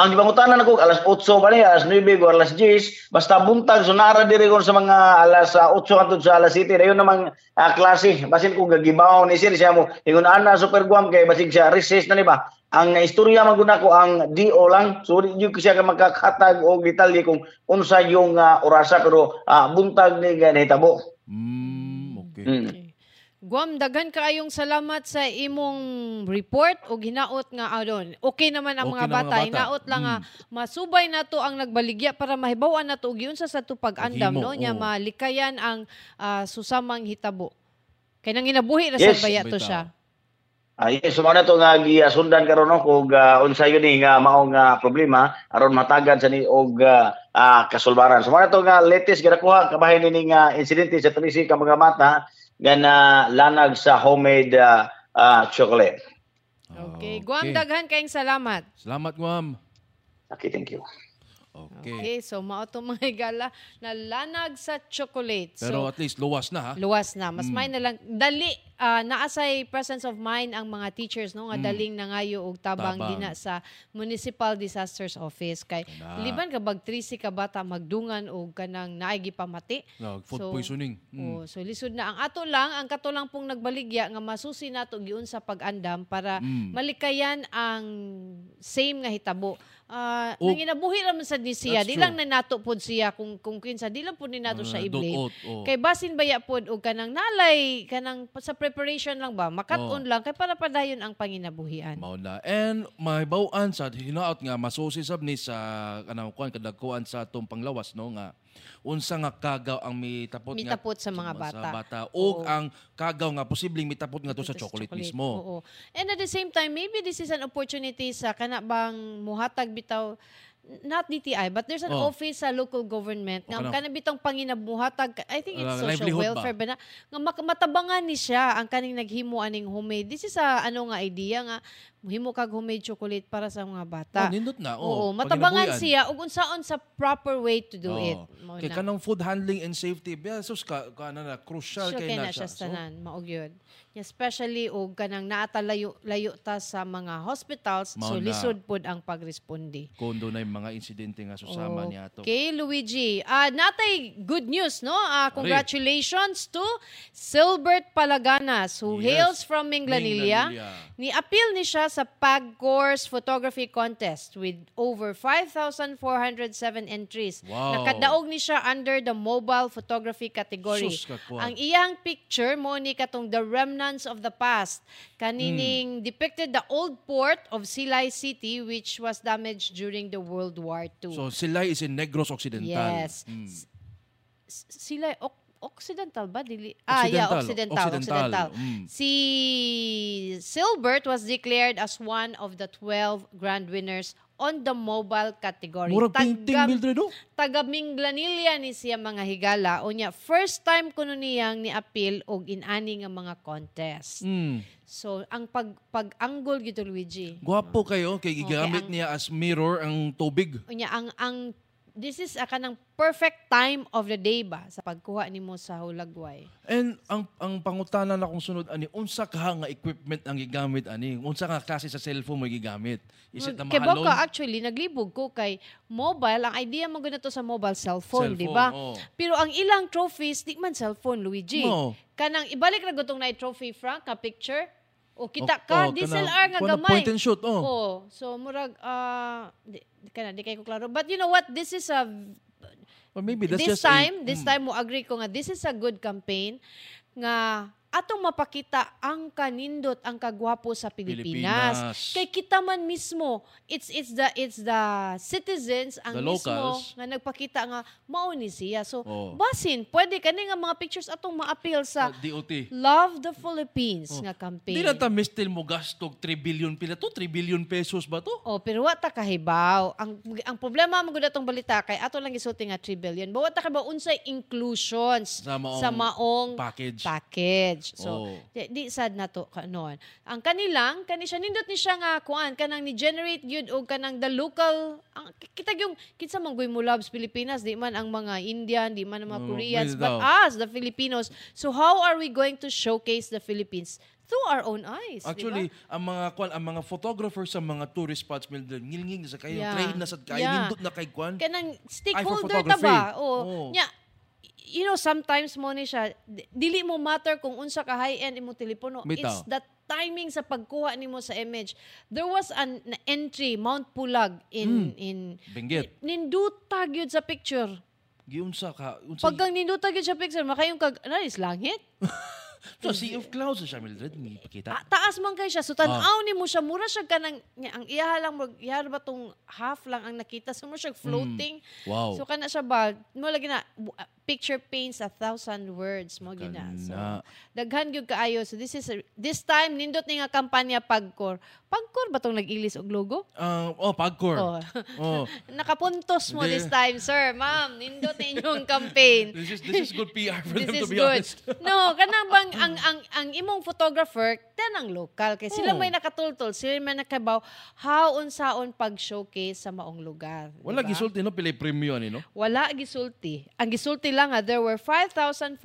ang gibangutanan ako alas 8 ba ni alas 9 o alas 10 basta buntag so nara diri ko sa mga alas ah, 8 hangtod sa alas 7 dayon namang ah, klase basin ko gagibaw ni sir siya mo ingon ana super guam kay basig siya recess na ni ba ang istorya maguna ko ang DO lang so di ko siya ka magkakatag og detalye kung unsa yung ah, orasa pero ah, buntag ni ganitabo Mm, okay. mm. Guam, daghan kaayong salamat sa imong report o hinaot nga adon. Okay naman ang Okay mga na mga bata. bata. Hinaot lang nga Mm. masubay na to ang nagbaligya para mahibawan na to og sa sa tupag andam Paghimo, no nya malikayan ang ah, susamang hitabo. Kay nang ginabuhi ra Yes. sa baya to siya. Ay, so mo na to nga giasundan karon no kung uh, unsa yun ni nga mao nga problema aron matagan sa ni og ah, ah, kasulbaran. So mo na to nga latest ginakuha kabahin ni nga insidente sa 13 ka mga mata nga na lanag sa homemade ah, ah, chocolate. Okay. Guam, daghan kayong salamat. Salamat, Guam. Okay, thank you. Okay. Okay, so mao to mga higala na lanag sa chocolate. Pero so, at least luwas na ha. luwas na. Mas may na lang dali ah, naasay presence of mind ang mga teachers no nga daling nangayo og tabang, Tabang. dina sa Municipal Disasters Office kay Kana. liban ka bag 30 ka bata magdungan og kanang naay gipamati. No, food So, poisoning. Mm. Oh, so lisod na ang ato lang, ang kato lang pong nagbaligya nga masusi nato giun sa pag-andam para Mm. malikayan ang same nga hitabo. Ah, Oh, nanginabuhi ra man sad ni siya. Di true. lang na nato pod siya kung kung kinsa di lang pod ni nato siya Ah, i-blame. oh. Kay basin baya pod og kanang nalay kanang sa preparation lang ba makat-on Oh. lang kay para padayon ang panginabuhian. Mao na. And mahibaw-an sa hinaot nga masusi sab ni sa kanang kuan kadagkuan sa atong panglawas no nga unsa nga kagaw ang mitapot nga Mitapot sa mga bata. Sa bata Oo. ang kagaw nga posibleng mitapot nga to sa Ito chocolate, mismo. Oo. And at the same time, maybe this is an opportunity sa kana bang muhatag bitaw not DTI, but there's an Oh. office sa local government nga O, kanang- bitong panginabuhatag, I think it's Ah, social ba? welfare ba, na, nga matabangan ni siya ang kaning naghimo aning homemade. This is a ano nga idea nga himo kag homemade chocolate para sa mga bata. Oh, nindot na. Oo, Oh, matabangan panginabuhian. siya ug unsaon sa proper way to do Oo. it. Mao Kay na. kanang food handling and safety, besos ka kana na crucial Sure kay kay na na siya sa tanan, maog yun. Especially og kanang naata layo, layo ta sa mga hospitals, Mao so lisod pod ang pagresponde. kondo na yung mga insidente nga susama niya to. Okay, Luigi. Ah, natay good news, no? Ah, congratulations to Silbert Palaganas who Yes. hails from Minglanilla. Minglanilla. Ni appeal ni siya sa PAG Course Photography Contest with over 5,407 entries. Wow. Nakadaog ni siya under the mobile photography category. Sus. Ang iyang picture mo ni katong The Remnants of the Past. Kanining Hmm. depicted the old port of Silay City which was damaged during the World War II. So sila is in Negros Occidental. Yes. Mm. S- s- Sila ok- Occidental ba? Dili. Ah, yeah, Occidental. Occidental. Occidental. Occidental. Mm. Si Silbert was declared as one of the 12 grand winners on the mobile category. Murag painting Taga- Mildred oh. taga Minglanilla ni siya mga higala o niya first time kuno niyang ni appeal og inani nga mga contest. Mm. So ang pag pag-anggol gito Luigi. Gwapo kayo kay gigamit ang- niya as mirror ang tubig. Unya ang ang this is a kanang perfect time of the day ba sa pagkuha nimo sa hulagway. And ang ang pangutana na kung sunod ani unsa ka nga equipment ang gigamit ani? Unsa nga klase sa cellphone mo gigamit? Is it na Kay mahalon? baka actually naglibog ko kay mobile ang idea mo to sa mobile cellphone, Cellphone, di ba? oo. Pero ang ilang trophies di man cellphone Luigi. No. Kanang ibalik ra gutong na trophy Frank ka picture. O kita ka oh, DSLR nga gamay. Point and shoot, oh. Oh, so murag ah di, di kana di kay ko klaro. But you know what? This is a Or maybe that's this just time, a, this mm. time mo agree ko nga this is a good campaign nga atong mapakita ang kanindot ang kagwapo sa Pilipinas. Pilipinas. Kay kita man mismo, it's it's the it's the citizens ang The mismo locals. nga nagpakita nga mao ni siya. So Oh. basin, pwede kani nga mga pictures atong ma-appeal sa Ah, DOT. Love the Philippines Oh. nga campaign. Di na ta mistil mo gastog 3 billion pila to, 3 billion pesos ba to? Oh, pero wa ta kahibaw. Ang ang problema mo gud atong balita kay ato lang gisulti nga 3 billion. But wa ta kahibaw unsay inclusions Sa maong sa maong package. package. So, Oh. di, di sad na to kanon. Ang kanilang kani siya nindot ni siya nga kuan kanang ni generate gyud og kanang the local ang, kita yung kinsa man goy mo loves Pilipinas di man ang mga Indian, di man ang mga Oh, Koreans, but daw. us the Filipinos. So how are we going to showcase the Philippines? Through our own eyes. Actually, ang mga kwan, ang mga photographers sa mga tourist spots Mildred, ngilnging na sa kayo, Yeah. train na sa kayo, Yeah. nindot na kay kwan. kanang stakeholder ta ba? Oo. Oo. Nya, you know, sometimes mo ni siya, di- dili mo matter kung unsa ka high-end imo telepono. Bitaw. It's the timing sa pagkuha nimo sa image. There was an, an entry, Mount Pulag, in, in Benguet. nindutag yun sa picture. Giunsa ka, unsa Pagkang nindutag yun sa picture, makayong kag, ano, is langit? so, Sea of Clouds siya Mildred, ni pakita. Ta- taas man kay siya. So, tanaw Ah. ni mo siya. Mura siya kanang, nga, ang iyaha lang, mag- iyaha ba tong half lang ang nakita. So, mura siya floating. Hmm. Wow. So, kana siya ba, mo lagi na, uh, picture paints a thousand words mo gina. So, Kana. daghan gyud kaayo. So, this is, a- this time, nindot ni nga kampanya Pagcor. Pagcor ba tong nag-ilis og logo? Ah, oh, Pagcor. Oh. Oh. Nakapuntos mo Hindi. this time, sir. Ma'am, nindot na inyong campaign. This is this is good PR for This them to be good. honest. No, kanang bang ang, ang, ang, imong photographer, tanang local. Kay sila Oo. may nakatultol, sila may nakabaw, how unsaon pag-showcase sa maong lugar. Wala Diba? gisulti no pila premium ani no. Wala gisulti. Ang gisulti lang nga, there were 5,407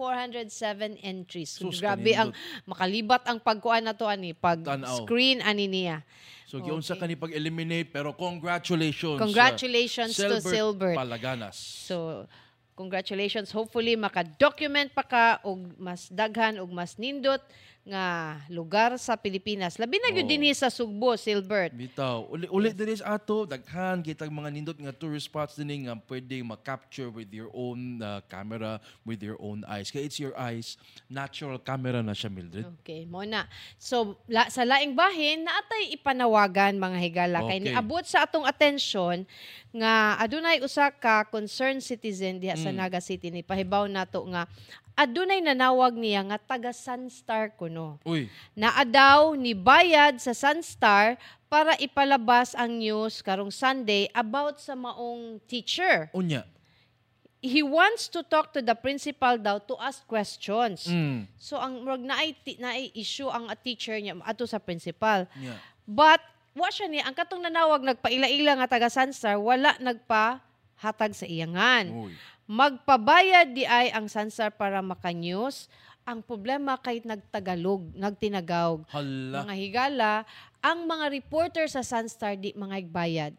entries. So, Sus, grabe ang makalibat ang pagkuan na to ani, pag-screen ani niya. So giunsa ka ni pag-eliminate pero congratulations. uh, Congratulations to Silbert. Palaganas. So, congratulations. Hopefully, maka-document pa ka og mas daghan og mas nindot nga lugar sa Pilipinas. Labi na gyud Oo. dinhi sa Sugbo, Silbert. Bitaw, uli uli diri sa ato daghan kitag mga nindot nga tourist spots dinhi nga pwede ma-capture with your own uh, camera, with your own eyes. Kaya it's your eyes, natural camera na siya Mildred. Okay, mo na. So, la, sa laing bahin, naatay ipanawagan mga higala. Kay Okay. niabot sa atong atensyon nga adunay usa ka concerned citizen diha sa Mm. Naga City ni pahibaw nato nga adunay nanawag niya nga taga Sunstar kuno. Uy, Naa daw ni bayad sa Sunstar para ipalabas ang news karong Sunday about sa maong teacher. unya. He wants to talk to the principal daw to ask questions. Mm. So ang murag ti- naay issue ang a teacher niya ato sa principal. Nya. But wa siya niya ang katong nanawag nagpaila-ila nga taga Sunstar wala nagpa hatag sa iyangan. Uy. Magpabayad di ay ang Sunstar para maka-news. Ang problema kay nagtagalog, nagtinagawg. Hala. Mga higala, ang mga reporter sa Sunstar di mga bayad.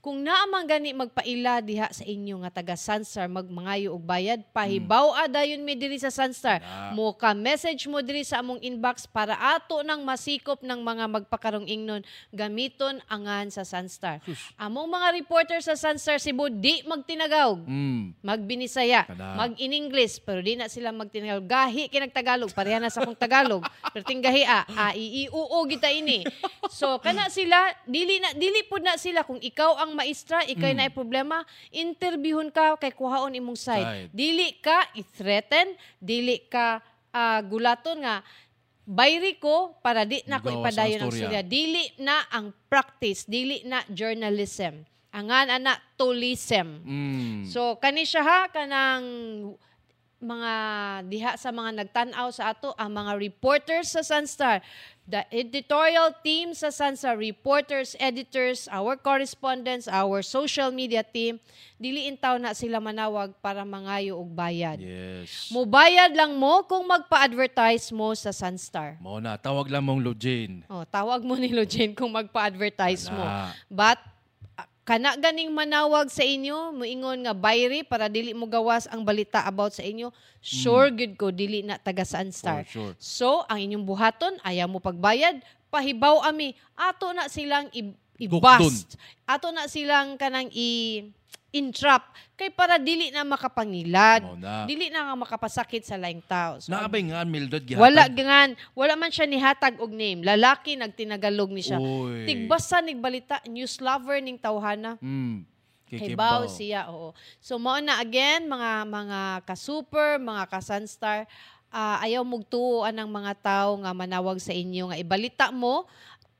Kung naamang gani magpaila diha sa inyo nga taga Sunstar magmangayo og bayad, pahibaw Hmm. dayon mi diri sa Sunstar. Na. Mo ka message mo diri sa among inbox para ato nang masikop ng mga magpakarong ingnon gamiton angan sa Sunstar. Sus. Among mga reporter sa Sunstar Cebu di magtinagawg Mm. magbinisaya, mag-in-English, pero di na sila magtinagalog. Gahi kinag Tagalog, pareha na sa akong Tagalog. pero tinggahi a, a i, i, u, kita ini. So, kana sila, dili na dili pud na sila kung ikaw ang maestra, ikay na problema, interviewon ka kay kuhaon imong side. Side. Dili ka i-threaten, dili ka ah, gulaton nga bayri ko para di na ko ipadayon ang storya. Dili na ang practice, dili na journalism. Angan ana tourism. Mm. So kani siya ha kanang mga diha sa mga nagtan-aw sa ato ang mga reporters sa Sunstar the editorial team sa Sunstar reporters editors our correspondents our social media team dili intaw na sila manawag para mangayo og bayad yes. Mubayad lang mo kung magpa-advertise mo sa Sunstar. Mo na tawag lang mong Lojane. Oh, tawag mo ni Lojane kung magpa-advertise mo. Na. But kana ganing manawag sa inyo, moingon nga bayri para dili mo gawas ang balita about sa inyo, sure good ko dili na taga Sunstar. For sure. So, ang inyong buhaton, ayaw mo pagbayad, pahibaw ami, ato na silang i- i-bust. Ato na silang kanang i intrap kay para dili na makapangilad. Na. Dili na nga makapasakit sa laing tao. So, Naabay nga Mildred gihatag. wala gangan, wala man siya nihatag og name. Lalaki nagtinagalog ni siya. Uy. Tigbasa nig balita, news lover ning tawhana. Mm. Kibaw siya, oo. So mao na again mga mga ka-super, mga ka-sunstar, ah, ayaw mugtuoan ng mga tao nga manawag sa inyo nga ibalita mo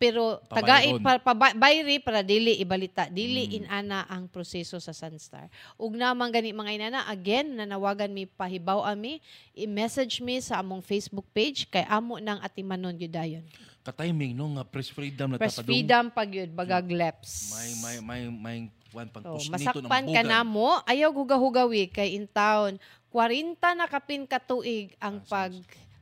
pero tagai pa, pa, bayri para dili ibalita dili Mm. inana ang proseso sa Sunstar. Ug namang gani mga inana again nanawagan mi pahibaw ami i-message mi sa among Facebook page kay amo nang atimanon gyud dayon Ka-timing no nga press freedom na press tapadong. freedom pag yun bagag leps. May may may may one pang Oh, ng masakpan ka na mo, ayaw hugahugawi kay in town. 40 na kapin katuig ang Ah, pag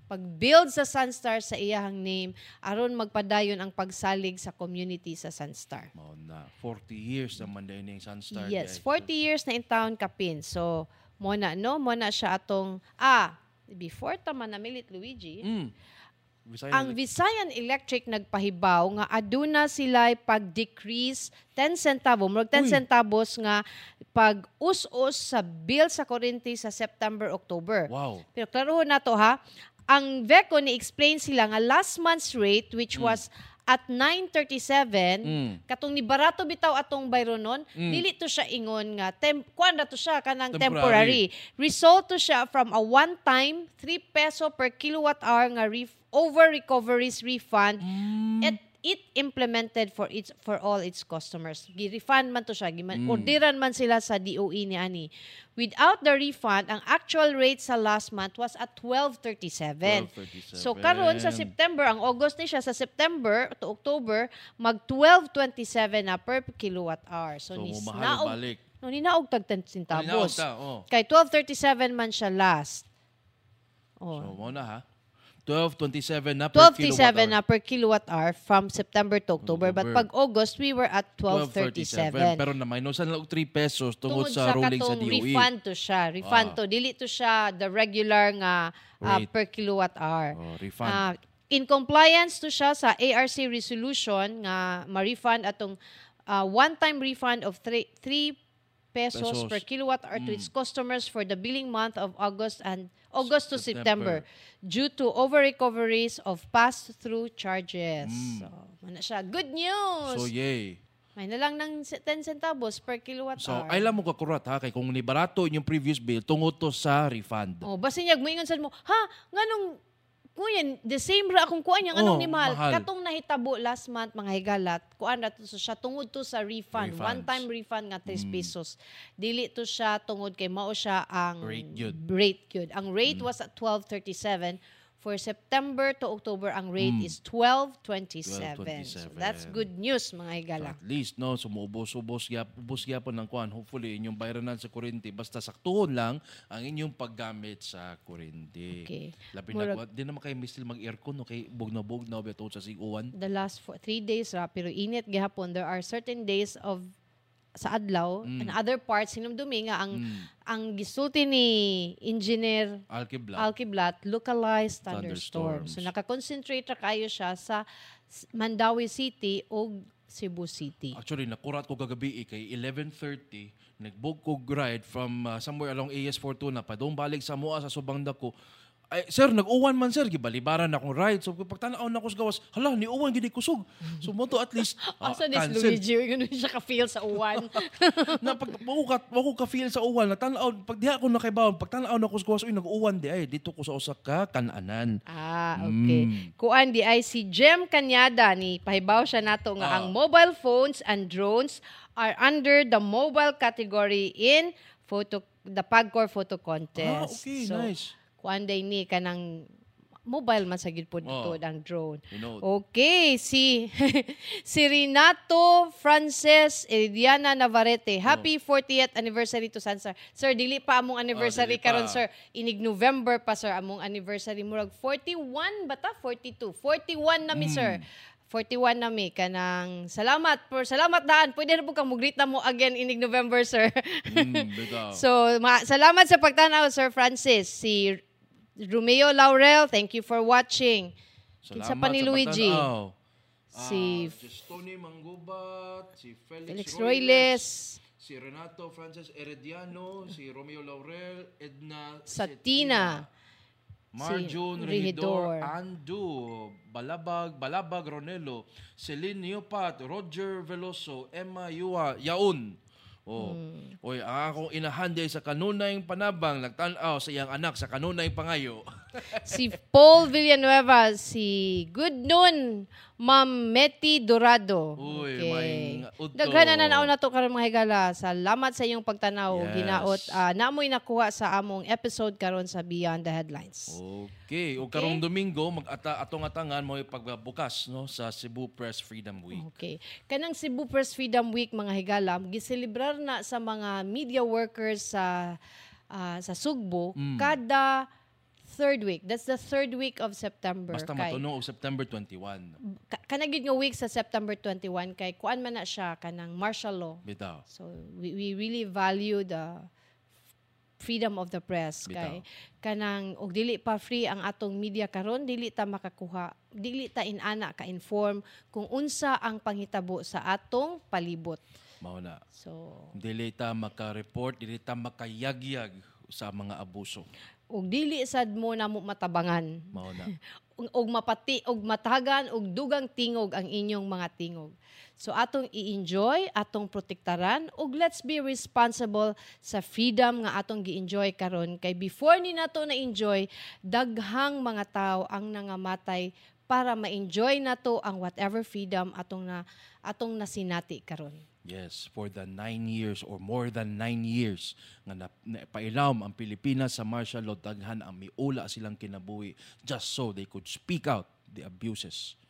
pag-build sa Sunstar sa iyahang name aron magpadayon ang pagsalig sa community sa Sunstar. Mao na 40 years naman din yung Sunstar. Yes, guys. 40 years na in town kapin. So, mo na no, mo na siya atong ah, before tama na Milit Luigi. Mm. Visayan Ang Visayan Electric nagpahibaw nga aduna sila pag-decrease 10 centavo, murag 10 Uy. centavos nga pag-us-us sa bill sa kuryente sa September, October. Wow. Pero klarohon na to ha, ang VECO ni-explain sila nga last month's rate which was at 937 Mm. katong ni barato bitaw atong bayronon Mm. dili to siya ingon nga tem kuan to siya kanang Temporary. temporary. result to siya from a one time 3 peso per kilowatt hour nga ref- over recoveries refund Mm. it it implemented for its for all its customers. Gi-refund man to siya, giman, Mm. orderan man sila sa DOE ni ani. Without the refund, ang actual rate sa last month was at 12.37. 12.37. So karon sa September, ang August ni siya sa September to October, mag 12.27 na per kilowatt hour. So, So, ni balik. No, ni naog tag 10 Halinaw centavos. ta, oh. Kay 12.37 man siya last. Oh. So, mo na ha. 12.27 na per 12.37 kilowatt na per kilowatt hour from September to October. But October. pag August, we were at 12.37. Pero na minusan lang og 3 pesos tungod Tungod sa sa ruling sa DOE. refund to siya. Refund Ah. to. Dili to siya the regular nga Rate. per kilowatt hour. Oh, refund. Ah, in compliance to siya sa ARC resolution nga ma-refund atong ah, one-time refund of 3 pesos, Pesos. Mm. per kilowatt hour to its customers for the billing month of August and August to September, due to over-recoveries of pass-through charges. So, mana siya. Good news! Mm. So, yay. May na lang ng 10 centavos per kilowatt So, hour. ay lang mo kakurat ha, kay kung ni barato inyong previous bill, tungod to sa refund. Oh, basta niya moingon sad mo, ha, nganong kuya, the same ra akong kuan yang anong Oh, ni mahal. mahal. Katong nahitabo last month mga higalat, kuan ra to so siya tungod to sa refund, Refunds. one time refund nga 3 Mm. pesos. Dili to siya tungod kay mao siya ang Rate yun. rate yun. Ang rate Mm. was at 12.37 For September to October, ang rate Mm. is 12.27. So 12.27. that's good news, mga higala. At least, no, sumubos-ubos gyap, ubos gyapon ng kuan. Hopefully, inyong bayranan sa kuryente. Basta saktuhon lang ang inyong paggamit sa kuryente. Okay. Labi Murag- na. Di naman kayo mistil mag-aircon, no? Kay bug na bug na beto sa siguan. the last four, three days ra pero init gihapon there are certain days of sa adlaw Mm. and other parts hinumdumi nga ang ang gisulti ni engineer Alkibla. Alkiblat localized thunderstorm. Thunderstorms. So naka-concentrate ra kayo siya sa Mandawi City o Cebu City. Actually, nakurat ko kagabi eh, kay 11.30, nag-book ko ride from uh, somewhere along AS Fortuna, pa doon balik sa Mua sa Subang Dako. Ay, sir, nag-uwan man sir, gibalibaran akong ride. So, pagtanaw na ko sa gawas, hala, ni uwan, gini kusog. So, mo to at least, uh, Asa ni cancel. Luigi, ganun siya ka-feel sa uwan. na pag wako ka wako ka feel sa uwan natanaw pag diha ko nakibawon pag tanaw na ko sa gawas uy nag-uwan di ay dito ko sa usa ka kananan Ah, okay. Mm. Kuan di ay si Jem Kanyada ni pahibaw siya nato nga Ah. ang mobile phones and drones are under the mobile category in photo the Pagcor photo contest. ah okay So, nice kuan day ni kanang mobile man sa gid po Oh. dito ang drone. Okay, si si Renato Frances Ediana Navarrete. Happy 40th anniversary to Sansar. Sir, dili pa among Oh. anniversary pa. karon sir. Inig November pa sir among anniversary murag 41 bata 42. 41 na mi Hmm. sir. 41 na mi kanang salamat for salamat daan. Pwede na po kang mugrita mo again inig November sir. mm. So, ma- salamat sa pagtanaw, Sir Francis. Si Romeo Laurel, thank you for watching. Kinsa Salamat pa ni sa Luigi? Si Ah, si Tony Manggubat, si Felix, Felix Royles, si Renato Francis Herediano, si Romeo Laurel, Edna Satina, Marjun si Regidor. Andu, Balabag, Balabag Ronelo, Celine Neopat, Roger Veloso, Emma Yua, Yaun. Oh. Hmm. Oy, ang akong inahanday sa kanunay panabang nagtanaw sa iyang anak sa kanunay pangayo. si Paul Villanueva, si Good Noon, Ma'am Meti Dorado. Uy, may udto. Daghan na nanaw na to karon mga higala. Salamat sa iyong pagtanaw. Yes. Ginaot, ah, naamoy nakuha sa among episode karon sa Beyond the Headlines. Okay, o karong Domingo mag-ata atong atangan mo pagbukas no sa Cebu Press Freedom Week. Okay. Kanang Cebu Press Freedom Week mga higala, giselebrar na sa mga media workers sa ah, sa Sugbo Mm. kada third week. That's the third week of September. Basta kay, matuno og September 21. ka- kanang gid nga week sa September 21 kay kuan man na siya kanang martial law. Bitaw. So we, we really value the freedom of the press Bitaw. kay kanang og dili pa free ang atong media karon dili ta makakuha dili ta inana ka inform kung unsa ang panghitabo sa atong palibot Mao na. so Dili ta maka-report, dili ta makayagyag sa mga abuso. Ug dili sad mo na mo matabangan Mao na. og mapati og matagan og dugang tingog ang inyong mga tingog. So atong i-enjoy, atong protektaran ug let's be responsible sa freedom nga atong gi-enjoy karon kay before ni nato na enjoy daghang mga tao ang nangamatay para ma-enjoy nato ang whatever freedom atong na atong nasinati karon. Yes, for the nine years or more than nine years nga na, napailawom ang Pilipinas sa martial law, daghan ang miula silang kinabuhi just so they could speak out the abuses.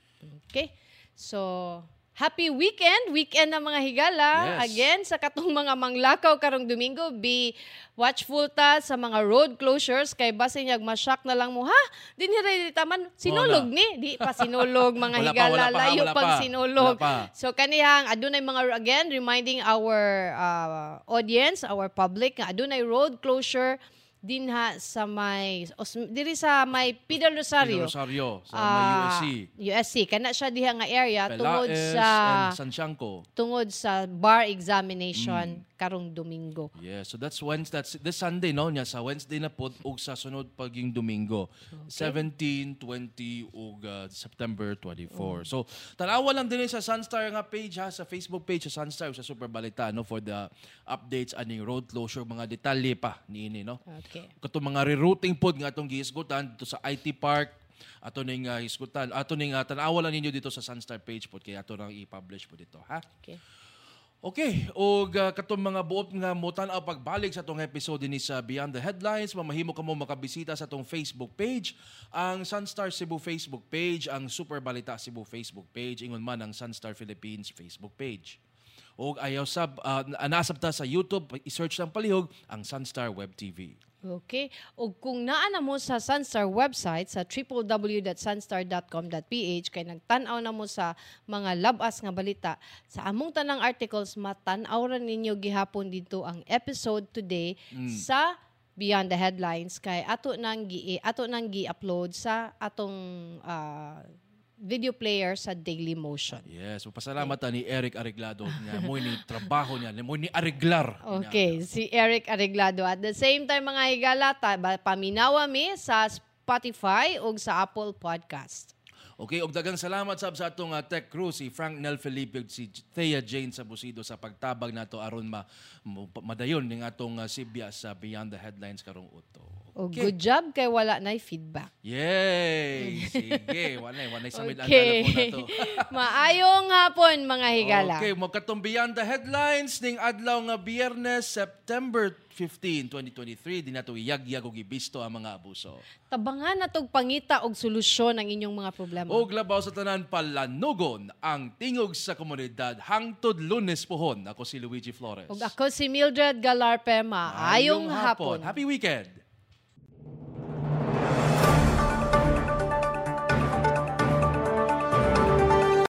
Okay? So, happy weekend! Weekend na mga higala. Yes. Again, sa katong mga manglakaw karong Domingo, be watchful ta sa mga road closures kay base niya masyak na lang mo, ha? Dinhi taman sinulog ni. Di pa sinulog mga Wala pa, higala. wala pa, layo wala pang pa. sinulog. Wala pa. So kanihang adunay mga again reminding our uh, audience, our public nga adunay road closure dinha sa may os, diri sa may Pidal Rosario. Rosario sa may Ah, USC. USC. Kana siya diha nga area tungod Pelaez sa and Santiago. tungod sa bar examination Mm. Karong Domingo. Yeah, so that's Wednesday. That's this Sunday, no? Nya sa Wednesday na pod ug sa sunod paging Domingo. 17, 20 ug uh, September 24. So tanawa lang din sa Sunstar nga page ha, sa Facebook page sa Sunstar sa Super Balita no for the updates aning road closure mga detalye pa niini no. Okay. Kato mga rerouting pod nga atong gihisgutan dito sa IT Park ato ning uh, hisgutan ato ning uh, tanawa lang ninyo dito sa Sunstar page pod kay ato nang i-publish po dito ha. Okay. Okay, o uh, katong mga buot nga mo tan-aw pagbalik sa tong episode ni sa Beyond the Headlines, mamahimo kamo makabisita sa tong Facebook page, ang Sunstar Cebu Facebook page, ang Super Balita Cebu Facebook page, ingon man ang Sunstar Philippines Facebook page. O ayaw sab uh, nasab ta sa YouTube, i-search lang palihog ang Sunstar Web TV. Okay. O kung naa na mo sa Sunstar website sa www.sunstar.com.ph kay nagtan-aw na mo sa mga labas nga balita sa among tanang articles matan-aw ra ninyo gihapon dito ang episode today sa Beyond the Headlines kay ato nang gi ato nang gi-upload sa atong ah, video player sa Daily Motion. Yes, pasalamat ta ni Eric Areglado nga mo ni trabaho niya, mo ni arreglar. niya. Okay, si Eric Areglado. At the same time, mga higala, paminawa mi sa Spotify o sa Apple Podcast. Okay, og dagang salamat sab sa atong uh, tech crew si Frank Nel Felipe si Thea Jane sa Busido sa pagtabag nato aron ma, madayon ning atong uh, sibya sa Beyond the Headlines karong uto. O good job kay wala na feedback. Yay! Sige, wanay wanay sa mid ang Okay. Maayong hapon, mga higala. Okay, mo katong Beyond the Headlines ning adlaw nga Biyernes, September 15, 2023, di nato iyag-yag og ibisto ang mga abuso. Tabangan na tog pangita og solusyon ang inyong mga problema. Og labaw sa tanan palanugon ang tingog sa komunidad hangtod Lunes pohon. Ako si Luigi Flores. Ug ako si Mildred Galarpe. Maayong hapon. Happy weekend!